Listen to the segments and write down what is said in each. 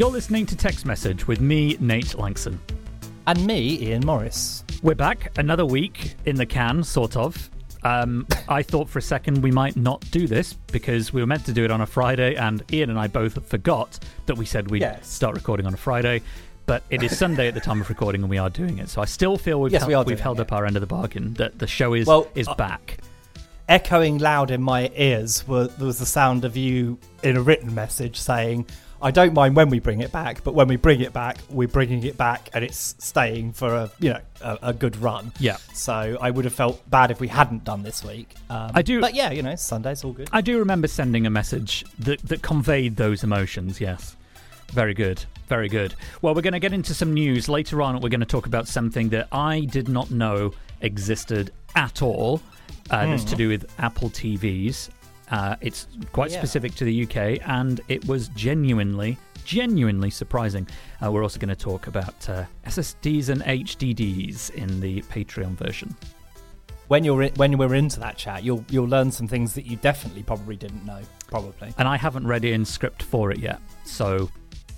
You're listening to Tech's Message with me, Nate Lanxon. And me, Ian Morris. We're back another week in the can, sort of. Um, I thought for a second we might not do this because we were meant to do it on a Friday, and Ian and I both forgot that we said we'd Yes. start recording on a Friday. But it is Sunday at the time of recording, and we are doing it. So I still feel we've, Yes, hel- we are we've held it. up our end of the bargain. That the show is Well, is uh, back. Echoing loud in my ears were, was the sound of you in a written message saying, I don't mind when we bring it back, but when we bring it back, we're bringing it back and it's staying for a you know a, a good run. Yeah. So I would have felt bad if we hadn't done this week. Um, I do- but yeah, you know, Sunday's all good. I do remember sending a message that, that conveyed those emotions, yes. Very good. Very good. Well, we're going to get into some news. Later on, we're going to talk about something that I did not know existed at all. Uh, That's to do with Apple TVs. Uh, it's quite Yeah. specific to the UK, and it was genuinely, genuinely surprising. Uh, we're also going to talk about uh, SSDs and HDDs in the Patreon version. When you're in, when we're into that chat, you'll you'll learn some things that you definitely probably didn't know. Probably. and I haven't read in script for it yet. So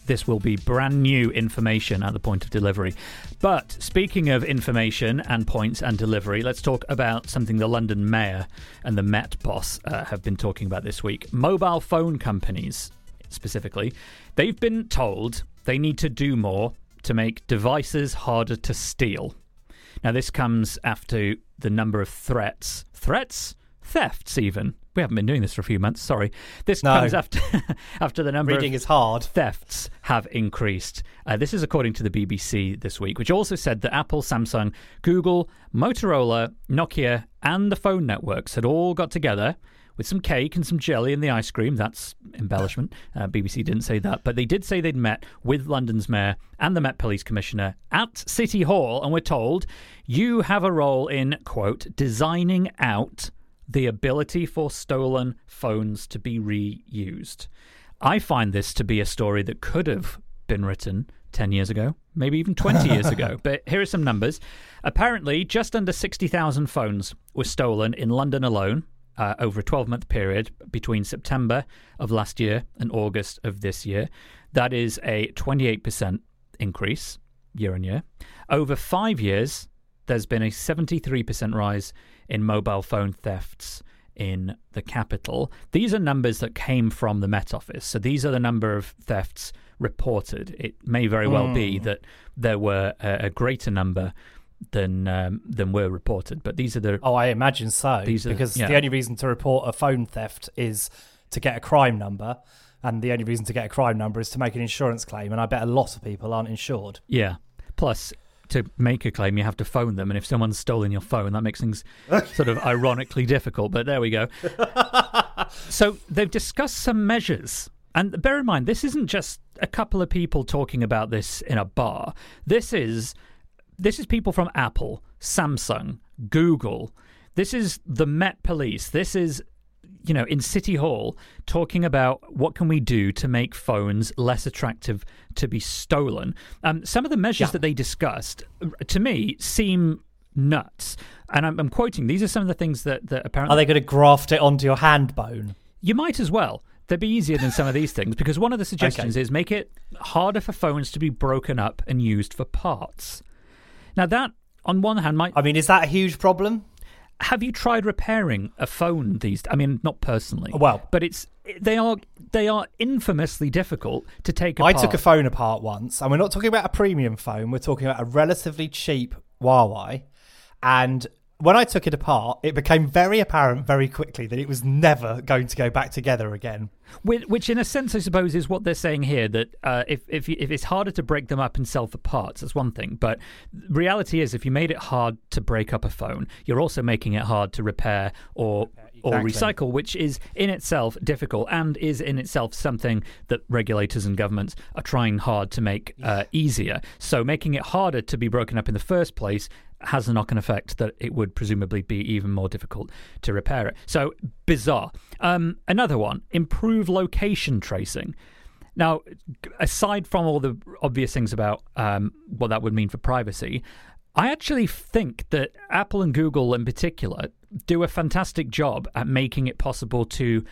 this will be brand new information at the point of delivery. But speaking of information and points and delivery, let's talk about something the London Mayor and the Met boss uh, have been talking about this week. Mobile phone companies, specifically, they've been told they need to do more to make devices harder to steal. Now, this comes after the number of threats, threats, thefts, even. We haven't been doing this for a few months. Sorry. This No. comes after after the number Reading of is hard. thefts have increased. Uh, this is according to the BBC this week, which also said that Apple, Samsung, Google, Motorola, Nokia, and the phone networks had all got together with some cake and some jelly in the ice cream. That's embellishment. Uh, BBC didn't say that, but they did say they'd met with London's mayor and the Met Police Commissioner at City Hall and were told, you have a role in, quote, designing out the ability for stolen phones to be reused. I find this to be a story that could have been written 10 years ago, maybe even 20 years ago. But here are some numbers. Apparently, just under 60,000 phones were stolen in London alone uh, over a 12 month period between September of last year and August of this year. That is a 28% increase year on year. Over five years, there's been a 73% rise in mobile phone thefts in the capital. These are numbers that came from the Met Office. So these are the number of thefts reported. It may very well be that there were a, a greater number than um, than were reported, but these are the Oh, I imagine so. These are- because yeah. the only reason to report a phone theft is to get a crime number, and the only reason to get a crime number is to make an insurance claim. And I bet a lot of people aren't insured. Yeah. Plus, to make a claim, you have to phone them, and if someone's stolen your phone, that makes things sort of ironically difficult. But there we go. so they've discussed some measures. And bear in mind, this isn't just a couple of people talking about this in a bar. This is this is people from Apple, Samsung, Google. This is the Met Police. This is you know in City Hall talking about what can we do to make phones less attractive to be stolen. Um, some of the measures that they discussed to me seem nuts. And I'm, I'm quoting. These are some of the things that, that apparently Are they going to graft it onto your hand bone? you might as well. They'd be easier than some of these things because one of the suggestions is make it harder for phones to be broken up and used for parts. Now that, on one hand, might I mean, is that a huge problem? Have you tried repairing a phone these I mean not personally. Well- but it's they are they are infamously difficult to take apart. I took a phone apart once, and we're not talking about a premium phone. We're talking about a relatively cheap Huawei. And when I took it apart, it became very apparent very quickly that it was never going to go back together again. Which, which, in a sense, I suppose, is what they're saying here. That uh, if if if it's harder to break them up and sell for parts, that's one thing. But reality is, if you made it hard to break up a phone, you're also making it hard to repair or or Exactly. recycle, which is in itself difficult and is in itself something that regulators and governments are trying hard to make uh, easier. So making it harder to be broken up in the first place has a knock-on effect that it would presumably be even more difficult to repair it. So bizarre. Um, another one: improve location tracing. Now, aside from all the obvious things about um, what that would mean for privacy, I actually think that Apple and Google in particular do a fantastic job at making it possible to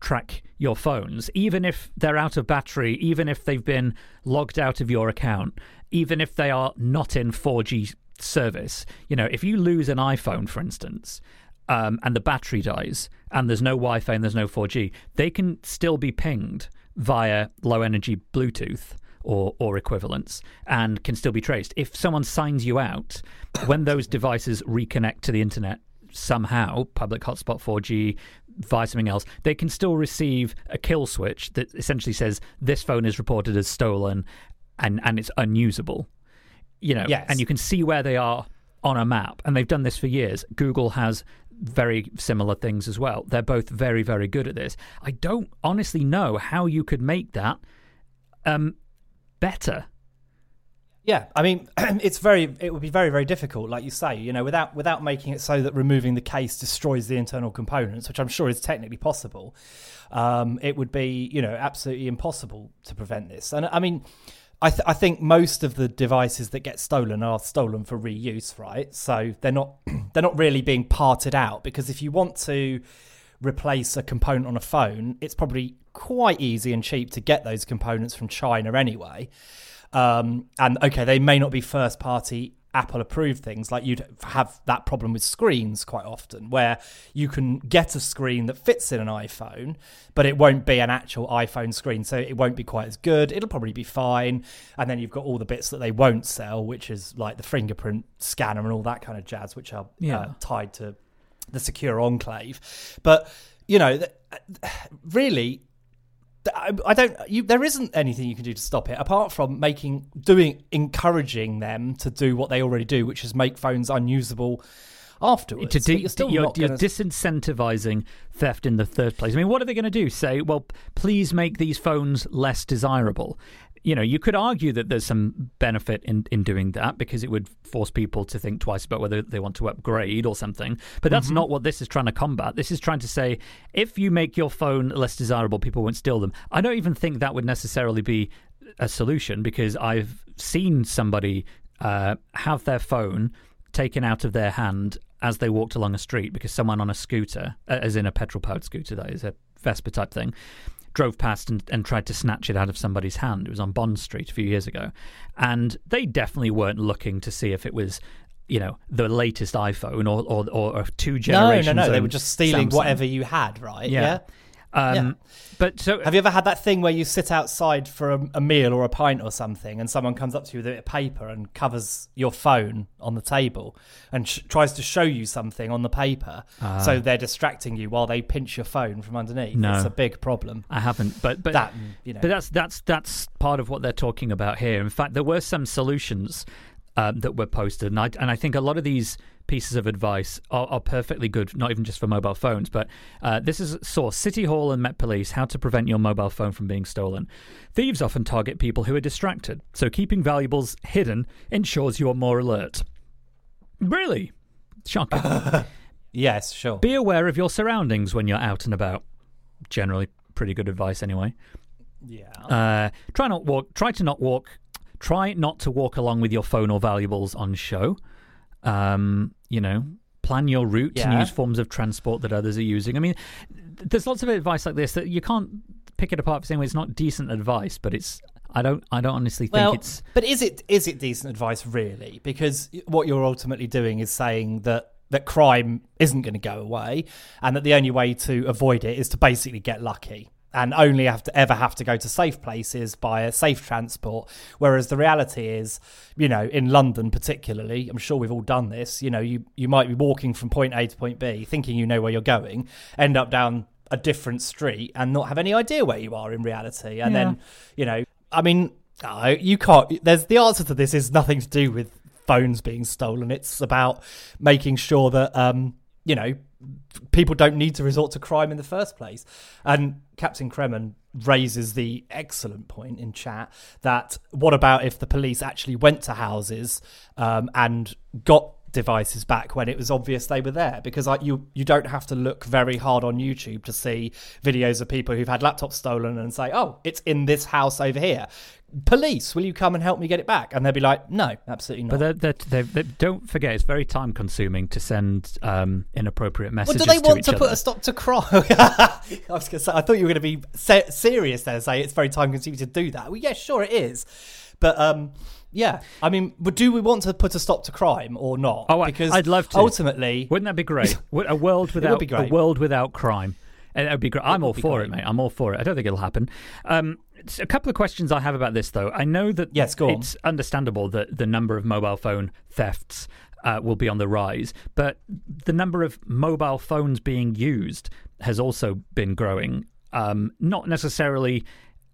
track your phones, even if they're out of battery, even if they've been logged out of your account, even if they are not in 4G service. You know, if you lose an iPhone, for instance, um, and the battery dies, and there's no Wi Fi and there's no 4G, they can still be pinged via low energy Bluetooth or, or equivalents and can still be traced. If someone signs you out, when those devices reconnect to the internet somehow, public hotspot 4G, via something else, they can still receive a kill switch that essentially says this phone is reported as stolen and, and it's unusable. You know, Yes. and you can see where they are on a map, and they've done this for years. Google has very similar things as well. They're both very, very good at this. I don't honestly know how you could make that um, better. Yeah, I mean, it's very. It would be very, very difficult, like you say. You know, without without making it so that removing the case destroys the internal components, which I'm sure is technically possible. Um, it would be, you know, absolutely impossible to prevent this. And I mean, I, th- I think most of the devices that get stolen are stolen for reuse, right? So they're not they're not really being parted out because if you want to replace a component on a phone, it's probably quite easy and cheap to get those components from China anyway. Um, and okay, they may not be first party Apple approved things, like you'd have that problem with screens quite often, where you can get a screen that fits in an iPhone, but it won't be an actual iPhone screen, so it won't be quite as good. It'll probably be fine. And then you've got all the bits that they won't sell, which is like the fingerprint scanner and all that kind of jazz, which are Yeah. uh, tied to the secure enclave. But you know, th- really, I I don't. You, there isn't anything you can do to stop it apart from making, doing, encouraging them to do what they already do, which is make phones unusable afterwards. to de- you're still you're, you're gonna- disincentivizing theft in the third place. I mean, what are they going to do? Say, well, please make these phones less desirable. You know, you could argue that there's some benefit in, in doing that because it would force people to think twice about whether they want to upgrade or something. But that's not what this is trying to combat. This is trying to say if you make your phone less desirable, people won't steal them. I don't even think that would necessarily be a solution because I've seen somebody uh, have their phone taken out of their hand as they walked along a street because someone on a scooter, as in a petrol powered scooter, that is a Vespa type thing, drove past and, and tried to snatch it out of somebody's hand. It was on Bond Street a few years ago. And they definitely weren't looking to see if it was. You know the latest iPhone or or, or two No, generations. no, no. They were just stealing Samsung. whatever you had, right? Yeah. yeah? Um, Yeah. But so Have you ever had that thing where you sit outside for a, a meal or a pint or something, and someone comes up to you with a bit of paper and covers your phone on the table and sh- tries to show you something on the paper, so they're distracting you while they pinch your phone from underneath? No. It's a big problem. I haven't, but but That, you know. But that's that's that's part of what they're talking about here. In fact, there were some solutions um, that were posted, and I and I think a lot of these pieces of advice are, are perfectly good, not even just for mobile phones. But uh, this is source: City Hall and Met Police. How to prevent your mobile phone from being stolen. Thieves often target people who are distracted, so keeping valuables hidden ensures you are more alert. Really, shocking. yes, sure. Be aware of your surroundings when you're out and about. Generally, pretty good advice anyway. yeah. Uh, try not walk. Try to not walk. Try not to walk along with your phone or valuables on show. Um, you know, plan your route and use forms of transport that others are using. I mean, there's lots of advice like this that you can't pick it apart for saying well, it's not decent advice, but it's. I don't. I don't honestly think well, it's. but is it is it decent advice really? Because what you're ultimately doing is saying that that crime isn't going to go away, and that the only way to avoid it is to basically get lucky and only have to ever have to go to safe places by a safe transport. Whereas the reality is, you know, in London particularly, I'm sure we've all done this. You know, you you might be walking from point A to point B, thinking you know where you're going, end up down a different street and not have any idea where you are in reality, and Yeah. then you know, I mean, no, you can't. There's the answer to this is nothing to do with phones being stolen. It's about making sure that um, you know, people don't need to resort to crime in the first place. And Captain Kremen raises the excellent point in chat that what about if the police actually went to houses um, and got devices back when it was obvious they were there because like you you don't have to look very hard on YouTube to see videos of people who've had laptops stolen and say oh it's in this house over here police will you come and help me get it back and they'll be like no absolutely not But they're, they're, they're, they don't forget, it's very time consuming to send um, inappropriate messages. well, do they want to put a stop to crime? I was going to say, I thought you were going to be serious there and say it's very time consuming to do that. Well, yeah, sure it is, but um, yeah, I mean, but do we want to put a stop to crime or not? Oh, I- because I'd love to. Ultimately, Wouldn't that be great? Would- a world without be great. a world without crime. It would be great. I'm all be for great. it, mate. I'm all for it. I don't think it'll happen. Um, a couple of questions I have about this, though. I know that Yes, go on. it's understandable that the number of mobile phone thefts uh, will be on the rise, but the number of mobile phones being used has also been growing. Um, not necessarily.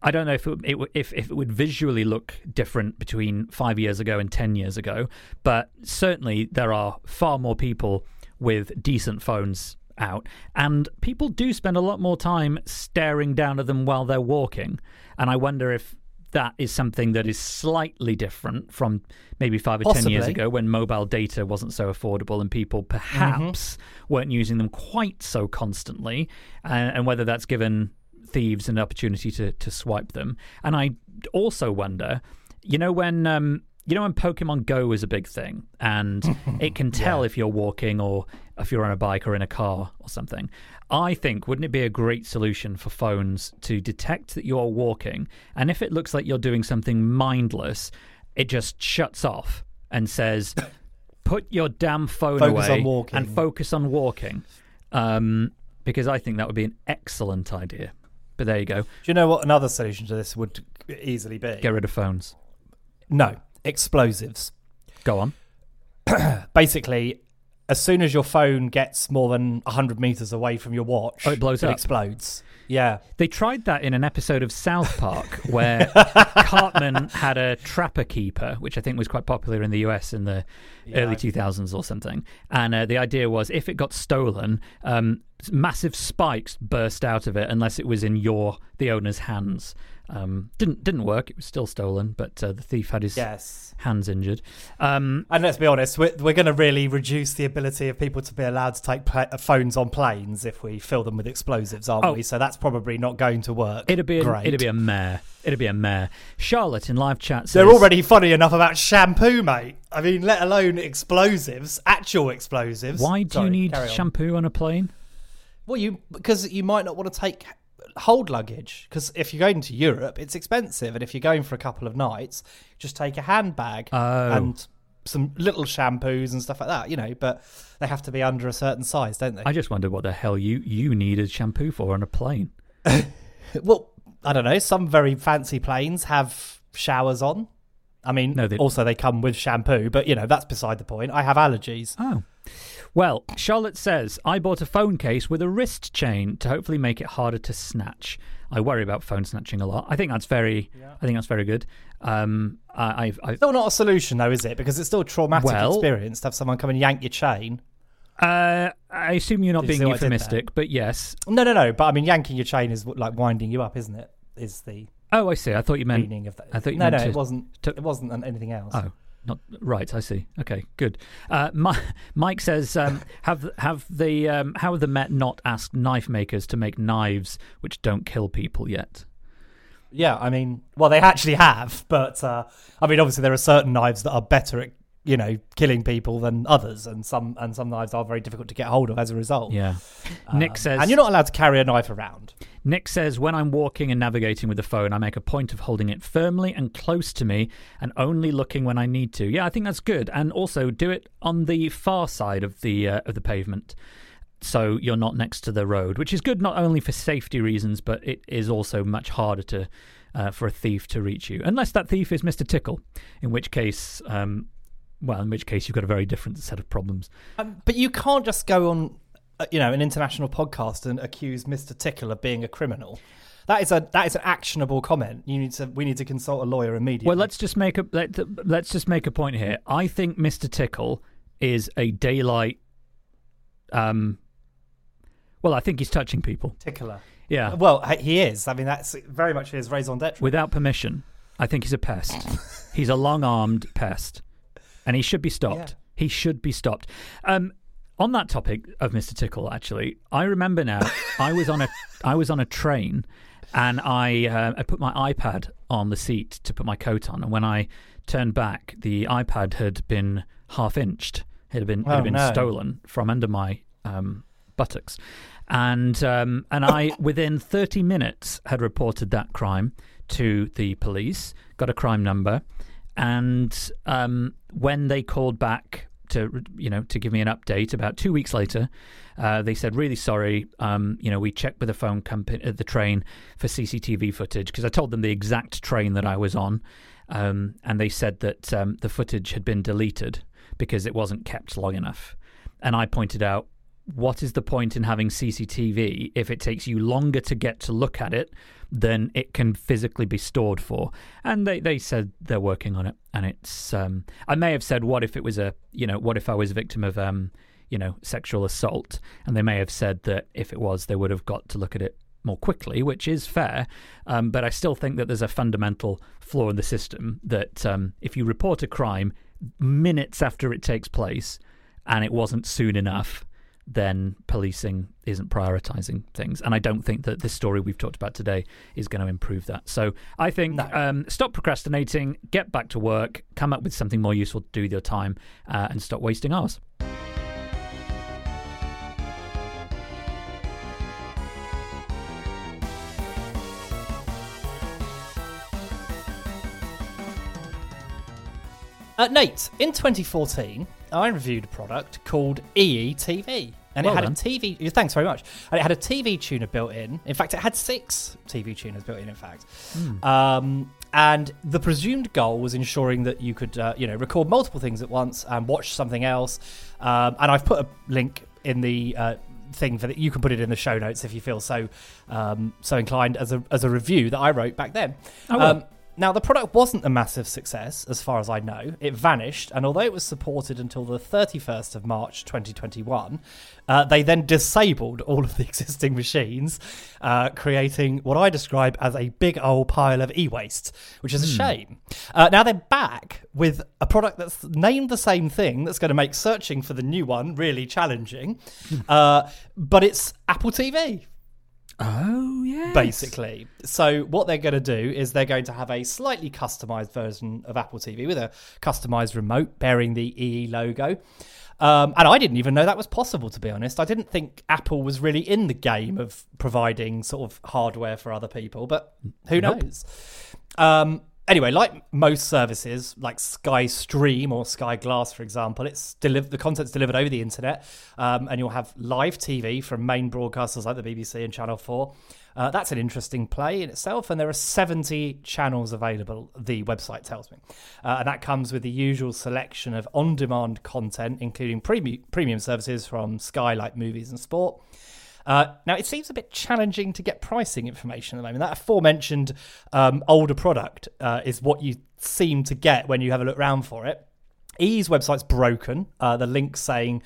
I don't know if it, if if it would visually look different between five years ago and ten years ago, but certainly there are far more people with decent phones out, and people do spend a lot more time staring down at them while they're walking. And I wonder if that is something that is slightly different from maybe five or ten years ago when mobile data wasn't so affordable and people mm-hmm. perhaps weren't using them quite so constantly, and, and whether that's given thieves an opportunity to to swipe them. And I also wonder, you know, when um, you know when Pokemon Go was a big thing, and it can tell if you're walking or if you're on a bike or in a car or something. I think wouldn't it be a great solution for phones to detect that you're walking, and if it looks like you're doing something mindless, it just shuts off and says, "Put your damn phone Focus away on walking." and focus on walking." Um, because I think that would be an excellent idea. But there you go. do you know what another solution to this would easily be? Get rid of phones. No, explosives. Go on. Basically, as soon as your phone gets more than 100 meters away from your watch, Oh, it blows it up. explodes. Yeah. They tried that in an episode of South Park where Cartman had a trapper keeper, which I think was quite popular in the US in the early 2000s or something. And uh, the idea was if it got stolen, um, massive spikes burst out of it unless it was in your the owner's hands. Um, didn't didn't work. It was still stolen, but uh, the thief had his Yes. hands injured. Um, And let's be honest, we're, we're going to really reduce the ability of people to be allowed to take pla- phones on planes if we fill them with explosives, aren't Oh. we? So that's probably not going to work. it'd be a, Great. it'd be a mare. It'd be a mare. Charlotte in live chat says They're already funny enough about shampoo, mate. I mean, let alone explosives, actual explosives. Why do Sorry, you need shampoo on a plane? Well, you because you might not want to take hold luggage because if you're going to Europe, it's expensive, and if you're going for a couple of nights, just take a handbag Oh. and some little shampoos and stuff like that. You know, but they have to be under a certain size, don't they? I just wonder what the hell you you needed shampoo for on a plane. well, I don't know. Some very fancy planes have showers on. I mean, No, they- also they come with shampoo, but you know that's beside the point. I have allergies. Oh. Well, Charlotte says, I bought a phone case with a wrist chain to hopefully make it harder to snatch. I worry about phone snatching a lot. I think that's very, I think that's very good. Um, I, I've, I've Still not a solution though, is it? Because it's still a traumatic Well- experience to have someone come and yank your chain. uh, I assume you're not you being what I did there? euphemistic, but yes. No, no, no. But I mean, yanking your chain is like winding you up, isn't it? Is the Oh, I see. I thought you meant. meaning of that? I thought you no, meant no, to- it wasn't. to- it wasn't anything else. Oh, not right. I see. Okay, good. Uh, Mi- Mike says, um, "Have have the um, how have the Met not asked knife makers to make knives which don't kill people yet?" Yeah, I mean, well, they actually have, but uh, I mean, obviously, there are certain knives that are better at you know killing people than others, and some and some knives are very difficult to get hold of as a result. Yeah. Nick Um, says, and you're not allowed to carry a knife around. Nick says, when I'm walking and navigating with the phone, I make a point of holding it firmly and close to me and only looking when I need to. Yeah, I think that's good. And also do it on the far side of the uh, of the pavement. So you're not next to the road, which is good not only for safety reasons, but it is also much harder to uh, for a thief to reach you, unless that thief is Mr. Tickle, in which case, um, well, in which case you've got a very different set of problems. Um, but you can't just go on, you know, an international podcast and accuse Mr. Tickle of being a criminal. That is a that is an actionable comment. You need to we need to consult a lawyer immediately. Well, let's just make a let, let's just make a point here. I think Mr. Tickle is a daylight Um, well, I think he's touching people. Tickler. Yeah, Well, he is. I mean, that's very much his raison d'etre. without permission. I think he's a pest. he's a long-armed pest, and he should be stopped. Yeah. He should be stopped. Um, on that topic of Mr. Tickle, actually, I remember now. I was on a I was on a train, and I uh, I put my iPad on the seat to put my coat on, and when I turned back, the iPad had been half inched. It had been it Oh, had been no. stolen from under my um, buttocks, and um, and I within thirty minutes had reported that crime to the police, got a crime number, and um, when they called back to you know to give me an update about two weeks later, uh, they said really sorry. Um, you know we checked with the phone company at the train for CCTV footage because I told them the exact train that I was on, um, and they said that um, the footage had been deleted because it wasn't kept long enough. And I pointed out what is the point in having CCTV if it takes you longer to get to look at it than it can physically be stored for? And they, they said they're working on it. And it's, um, I may have said, what if it was a, you know, what if I was a victim of, um, you know, sexual assault? And they may have said that if it was, they would have got to look at it more quickly, which is fair. Um, but I still think that there's a fundamental flaw in the system that um, if you report a crime minutes after it takes place and it wasn't soon enough, then policing isn't prioritizing things. And I don't think that this story we've talked about today is going to improve that. So I think No. um, stop procrastinating, get back to work, come up with something more useful to do with your time, uh, and stop wasting hours. Uh, Nate, in 2014, I reviewed a product called EE TV. And Well it had a TV. Thanks very much. And it had a TV tuner built in. In fact, it had six TV tuners built in. In fact, um, and the presumed goal was ensuring that you could, uh, you know, record multiple things at once and watch something else. Um, and I've put a link in the uh, thing for that. You can put it in the show notes if you feel so um, so inclined as a as a review that I wrote back then. I will. Now, the product wasn't a massive success, as far as I know. It vanished, and although it was supported until the 31st of March 2021, uh, they then disabled all of the existing machines, uh, creating what I describe as a big old pile of e waste, which is a shame. Uh, now they're back with a product that's named the same thing that's going to make searching for the new one really challenging, uh, but it's Apple TV Oh, yeah. basically. So what they're going to do is they're going to have a slightly customized version of Apple TV with a customized remote bearing the EE logo. Um, and I didn't even know that was possible, to be honest. I didn't think Apple was really in the game of providing sort of hardware for other people, but who Nope. knows? Um, anyway, like most services, like Sky Stream or Sky Glass, for example, it's deliv- the content's delivered over the internet, um, and you'll have live TV from main broadcasters like the BBC and Channel Four. Uh, that's an interesting play in itself, and there are 70 channels available, the website tells me. Uh, and that comes with the usual selection of on demand content, including premi- premium services from Sky, like movies and sport. Uh, now, it seems a bit challenging to get pricing information at the moment. That aforementioned um, older product uh, is what you seem to get when you have a look around for it. EE's website's broken. Uh, the link saying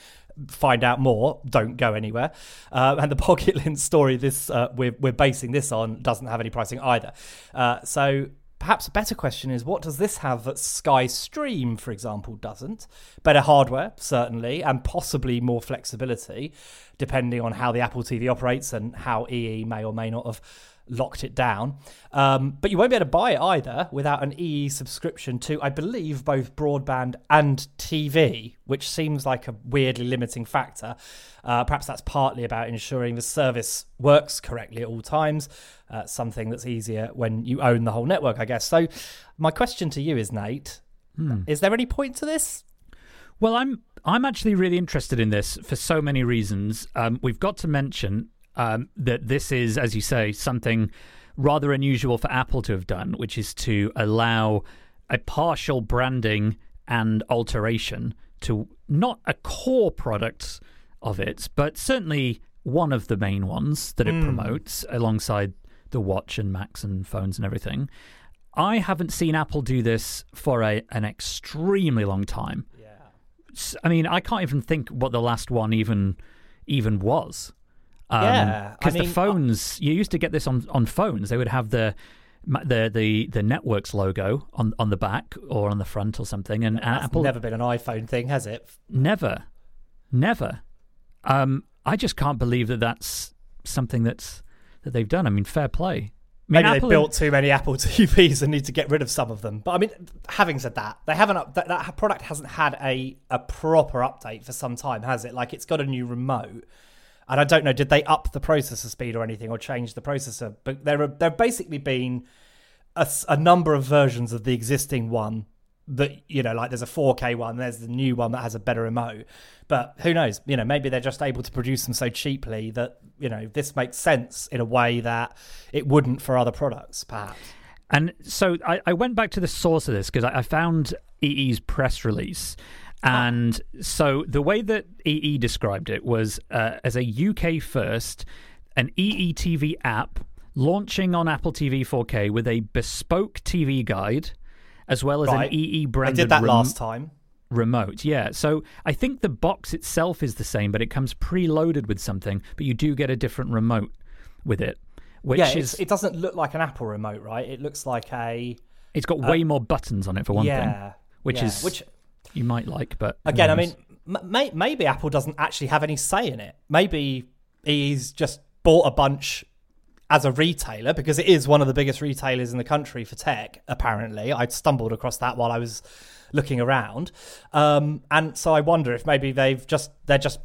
find out more, don't go anywhere. Uh, and the Pocket Lint story this uh, we're, we're basing this on doesn't have any pricing either. Uh, so perhaps a better question is what does this have that Sky Stream, for example, doesn't? Better hardware, certainly, and possibly more flexibility, depending on how the Apple TV operates and how EE may or may not have locked it down. Um, but you won't be able to buy it either without an EE subscription to, I believe, both broadband and TV, which seems like a weirdly limiting factor. Uh, perhaps that's partly about ensuring the service works correctly at all times, uh, something that's easier when you own the whole network, I guess. So, my question to you is, Nate, is there any point to this? Well, I'm I'm actually really interested in this for so many reasons. Um, we've got to mention um, that this is, as you say, something rather unusual for Apple to have done, which is to allow a partial branding and alteration to not a core product of it, but certainly one of the main ones that it promotes alongside the watch and Macs and phones and everything. I haven't seen Apple do this for a, an extremely long time. Yeah. I mean, I can't even think what the last one even even was. Um, Yeah, because the mean, uh, phones you used to get this on on phones. They would have the the the the networks logo on on the back or on the front or something, and That's Apple never been an iPhone thing, has it? never, never. Um, I just can't believe that that's something that's that they've done. I mean, fair play. I mean, Maybe Apple they built too many Apple TVs and need to get rid of some of them. But I mean, having said that, they haven't up, that, that product hasn't had a a proper update for some time, has it? Like it's got a new remote, and I don't know, did they up the processor speed or anything, or change the processor? But there are there have basically been a number of versions of the existing one that you know, like there's a 4K one, there's the new one that has a better remote. But who knows? You know, maybe they're just able to produce them so cheaply that you know this makes sense in a way that it wouldn't for other products, perhaps. And so I, I went back to the source of this because I, I found EE's press release. And so the way that EE described it was uh, as a UK first, an EE TV app launching on Apple TV 4K with a bespoke TV guide, as well as Right. an EE branded. I did that rem- last time. remote. Yeah. So I think the box itself is the same, but it comes preloaded with something, but you do get a different remote with it, which yeah, is it doesn't look like an Apple remote, right? It looks like a it's got uh, way more buttons on it for one yeah, thing, which yeah. is which you might like, but again, I mean, m- maybe Apple doesn't actually have any say in it. Maybe EE's just bought a bunch as a retailer because it is one of the biggest retailers in the country for tech. Apparently, I stumbled across that while I was looking around, um, and so I wonder if maybe they've just they're just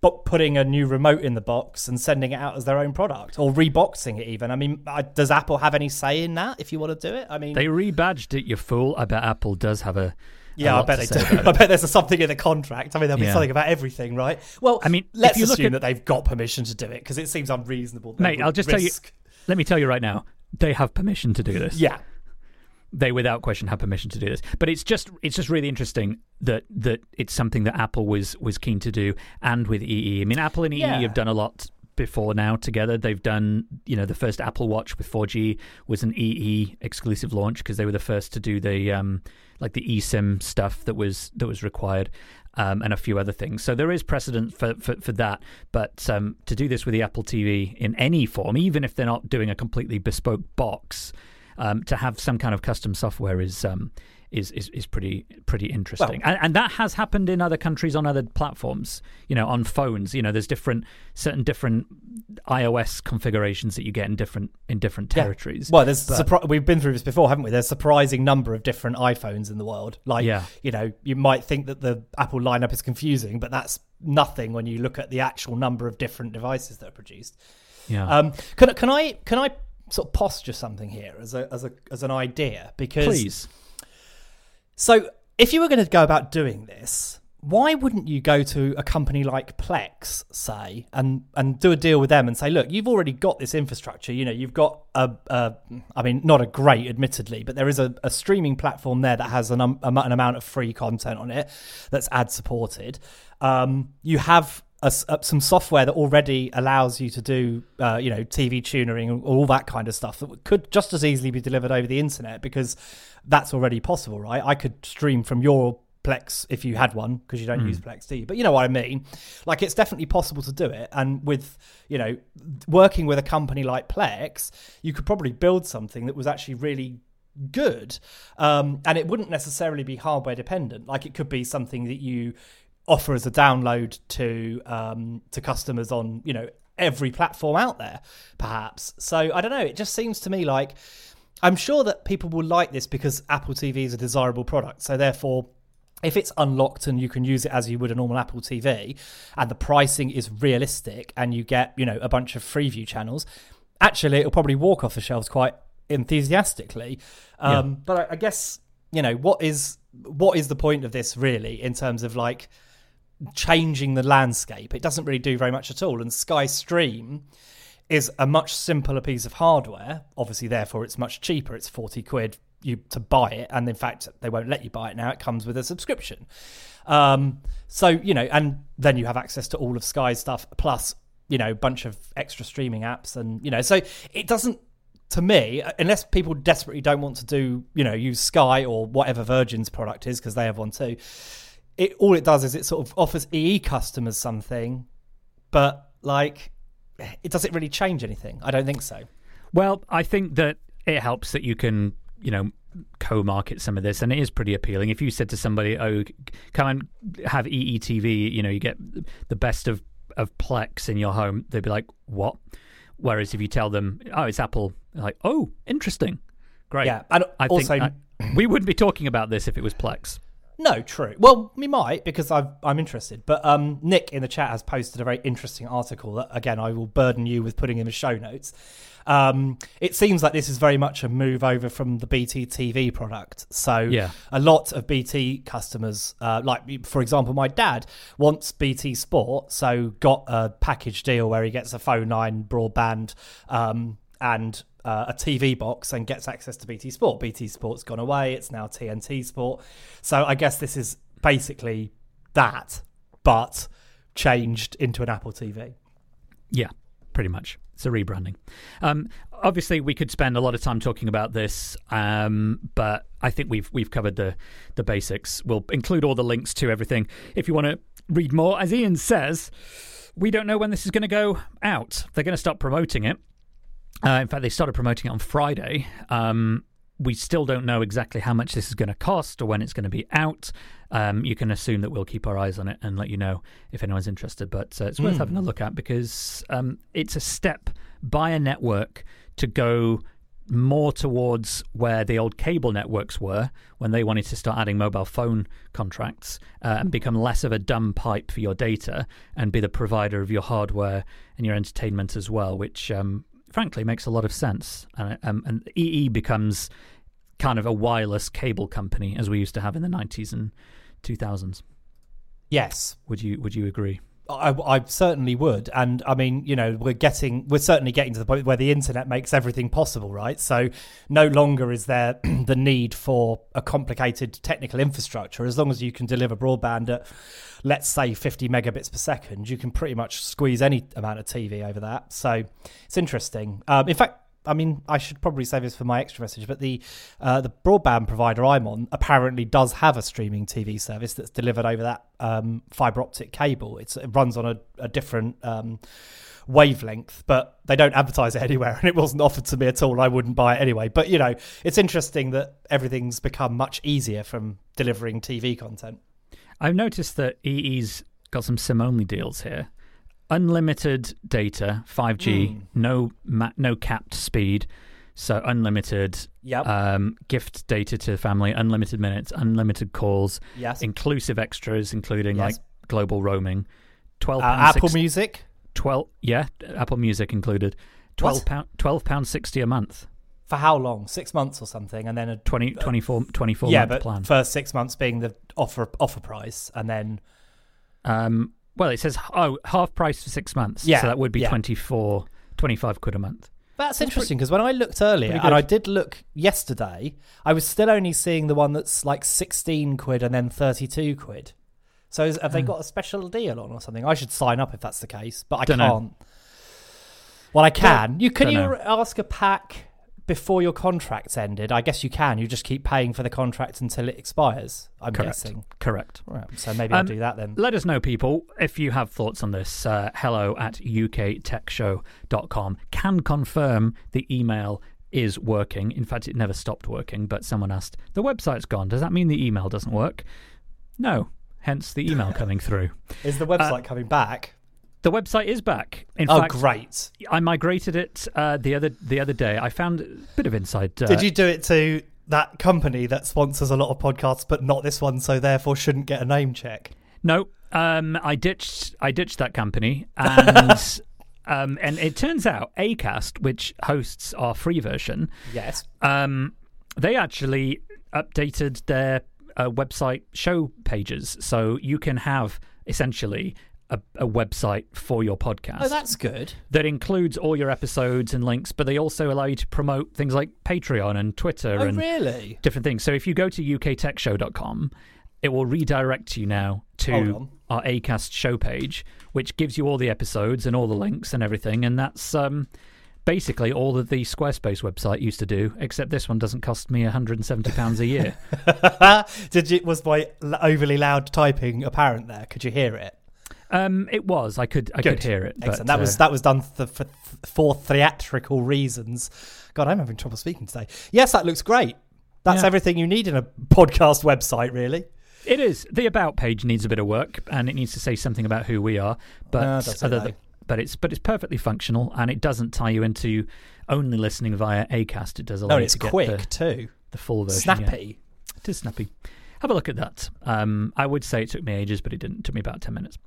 putting a new remote in the box and sending it out as their own product or reboxing it even. I mean, does Apple have any say in that if you want to do it? I mean, they rebadged it. You fool! I bet Apple does have a. yeah, I bet they do. I bet there's something in the contract. I mean, there'll be Yeah. something about everything, right? Well, I mean, let's you look assume at- that they've got permission to do it because it seems unreasonable. Mate, I'll just tell you. Let me tell you right now. They have permission to do this. Yeah, they without question have permission to do this but it's just it's just really interesting that that it's something that apple was was keen to do and with ee i mean apple and ee Yeah. have done a lot before now together they've done you know the first apple watch with 4g was an ee exclusive launch because they were the first to do the um like the esim stuff that was that was required um, and a few other things. So there is precedent for, for, for that. But um, to do this with the Apple TV in any form, even if they're not doing a completely bespoke box, um, to have some kind of custom software is um, is, is is pretty pretty interesting, and, and that has happened in other countries on other platforms. You know, on phones. You know, there's different certain different iOS configurations that you get in different in different Yeah. territories. Well, there's But- surpri- we've been through this before, haven't we? There's a surprising number of different iPhones in the world. Like, Yeah. you know, you might think that the Apple lineup is confusing, but that's nothing when you look at the actual number of different devices that are produced. yeah, Um, can can I can I sort of posture something here as a as a as an idea because please. So, if you were going to go about doing this, why wouldn't you go to a company like Plex, say, and and do a deal with them and say, look, you've already got this infrastructure. You know, you've got a, a I mean, not a great, admittedly, but there is a, a streaming platform there that has an, um, an amount of free content on it that's ad supported. Um, you have a uh, some software that already allows you to do, uh, you know, TV tuning and all that kind of stuff that could just as easily be delivered over the internet because that's already possible, right? I could stream from your Plex if you had one because you don't use Plex, do you? But you know what I mean. Like it's definitely possible to do it, and with you know working with a company like Plex, you could probably build something that was actually really good, um, and it wouldn't necessarily be hardware dependent. Like it could be something that you offer as a download to um, to customers on you know every platform out there, perhaps. So I don't know. It just seems to me like I'm sure that people will like this because Apple TV is a desirable product. So therefore. If it's unlocked and you can use it as you would a normal Apple TV, and the pricing is realistic, and you get you know a bunch of Freeview channels, actually it'll probably walk off the shelves quite enthusiastically. Um, But I, I guess you know what is what is the point of this really in terms of like changing the landscape? It doesn't really do very much at all. And Sky Stream is a much simpler piece of hardware. Obviously, therefore, it's much cheaper. It's forty quid you to buy it, and in fact, they won't let you buy it now. It comes with a subscription. Um, so you know, and then you have access to all of Sky's stuff plus you know a bunch of extra streaming apps, and you know, so it doesn't. To me, unless people desperately don't want to do, you know, use Sky or whatever Virgin's product is because they have one too, it all it does is it sort of offers EE customers something but like, it doesn't really change anything? I don't think so. Well, I think that it helps that you can, you know, co-market some of this, and it is pretty appealing. If you said to somebody, "Oh, come and have EETV," you know, you get the best of of Plex in your home, they'd be like, "What?" Whereas if you tell them, "Oh, it's Apple," like, "Oh, interesting, great." Yeah, and I also- think I- we wouldn't be talking about this if it was Plex. No, true. Well, we might because I've, I'm interested. But um, Nick in the chat has posted a very interesting article that, again, I will burden you with putting in the show notes. Um, it seems like this is very much a move over from the BT TV product. So, Yeah. a lot of BT customers, uh, like for example, my dad wants BT Sport, so got a package deal where he gets a phone line, broadband, um, and uh, a TV box and gets access to BT Sport. BT Sport's gone away; it's now TNT Sport. So I guess this is basically that, but changed into an Apple TV. Yeah, pretty much. It's a rebranding. Um, obviously, we could spend a lot of time talking about this, um, but I think we've we've covered the the basics. We'll include all the links to everything if you want to read more. As Ian says, we don't know when this is going to go out. They're going to start promoting it. Uh, in fact, they started promoting it on Friday. Um, we still don't know exactly how much this is going to cost or when it's going to be out. Um, you can assume that we'll keep our eyes on it and let you know if anyone's interested. But uh, it's worth having a look at because um, it's a step by a network to go more towards where the old cable networks were when they wanted to start adding mobile phone contracts uh, and become less of a dumb pipe for your data and be the provider of your hardware and your entertainment as well, which um, frankly makes a lot of sense. Uh, um, and EE becomes kind of a wireless cable company as we used to have in the 90s and 2000s. Yes, Would you Would you agree? I, I certainly would, and I mean, you know, we're getting, we're certainly getting to the point where the internet makes everything possible, right? So, no longer is there the need for a complicated technical infrastructure. As long as you can deliver broadband at, let's say, 50 megabits per second, you can pretty much squeeze any amount of TV over that. So, it's interesting. Um, in fact, I mean, I should probably say this for my extra message, but the uh, the broadband provider I'm on apparently does have a streaming TV service that's delivered over that um, fiber optic cable. It's, it runs on a, a different um, wavelength, but they don't advertise it anywhere, and it wasn't offered to me at all. I wouldn't buy it anyway. But you know, it's interesting that everything's become much easier from delivering TV content. I've noticed that EE's got some SIM only deals here. Unlimited data, 5G, Hmm. no ma- no capped speed, so unlimited. Yep. Um, gift data to family, unlimited minutes, unlimited calls, yes. inclusive extras, including Yes. like global roaming. Twelve Uh, Apple Music Twelve, yeah, Apple Music included. Twelve pound, twelve pounds sixty a month. for how long? Six months or something, and then a 20, 24, 24 yeah, month but plan. first six months being the offer offer price, and then Um, well, it says oh half price for six months. Yeah, so that would be yeah. 24, 25 quid a month. That's interesting because when I looked earlier, and. I did look yesterday, I was still only seeing the one that's like 16 quid and then 32 quid. So is, have they hmm. got a special deal on or something? I should sign up if that's the case, but I Dunno. can't. Well, I can. You can you Dunno. ask a pack before your contract's ended? I guess you can. You just keep paying for the contract until it expires. I'm Correct. guessing. Correct. Right, so maybe I'll Um, do that then. Let us know, people, if you have thoughts on this. Uh, hello at uktechshow.com. Can confirm the email is working. In fact, it never stopped working, but someone asked, the website's gone. Does that mean the email doesn't work? No. Hence the email coming through. Is the website coming back? The website is back. In Oh, fact, great! I migrated it uh, the other the other day. I found a bit of inside. Uh, Did you do it to that company that sponsors a lot of podcasts, but not this one, so therefore shouldn't get a name check? No, um, I ditched I ditched that company, and um, and it turns out Acast, which hosts our free version, Yes. um, they actually updated their uh, website show pages, so you can have essentially a, a website for your podcast Oh, that's good. that includes all your episodes and links, but they also allow you to promote things like Patreon and Twitter Oh, and really? different things. So if you go to uktechshow.com, it will redirect you now to our Acast show page, which gives you all the episodes and all the links and everything. And that's um, basically all that the Squarespace website used to do, except this one doesn't cost me £170 a year. Did you? Was my overly loud typing apparent there? Could you hear it? Um, it was. I could. I Good. could hear it. Excellent. But, that uh, was that was done th- for, for theatrical reasons. God, I'm having trouble speaking today. Yes, that looks great. That's Yeah. everything you need in a podcast website, really. It is. The about page needs a bit of work, and it needs to say something about who we are. But Ah, does it other than, but it's but it's perfectly functional, and it doesn't tie you into only listening via Acast. It does allow No, it's quick the, too. the full version. yeah. Snappy. It is snappy. Have a look at that. Um, I would say it took me ages, but it didn't. It took me about ten minutes.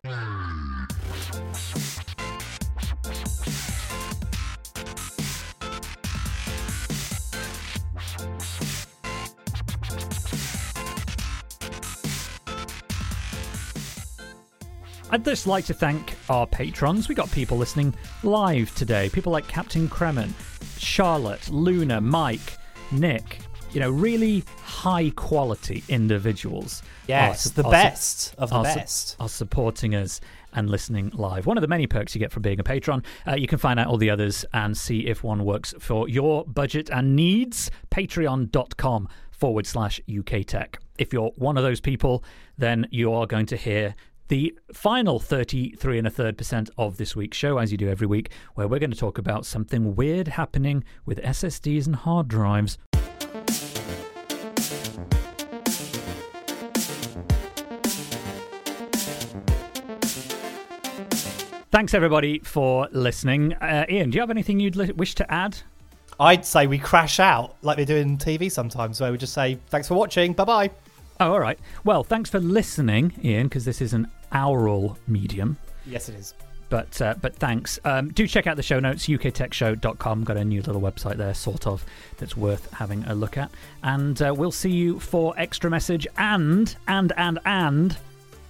I'd just like to thank our patrons. We got people listening live today. People like Captain Kremen, Charlotte, Luna, Mike, Nick. You know, really high quality individuals. Yes, are- the are- best of the are best. are supporting us and listening live. One of the many perks you get from being a patron. Uh, you can find out all the others and see if one works for your budget and needs. Patreon.com forward slash UK Tech. If you're one of those people, then you are going to hear the final 33 and a third percent of this week's show, as you do every week, where we're going to talk about something weird happening with SSDs and hard drives. Thanks, everybody, for listening. Uh, Ian, do you have anything you'd li- wish to add? I'd say we crash out like they do in TV sometimes, where we just say thanks for watching, bye bye. Oh, all right. Well, thanks for listening, Ian, because this is an aural medium. Yes, it is. But uh, but thanks. Um, do check out the show notes, uktechshow.com. Got a new little website there, sort of, that's worth having a look at. And uh, we'll see you for extra message and, and, and, and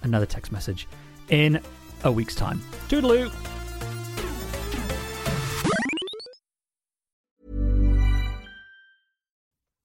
another Tech's Message in a week's time. Toodaloo.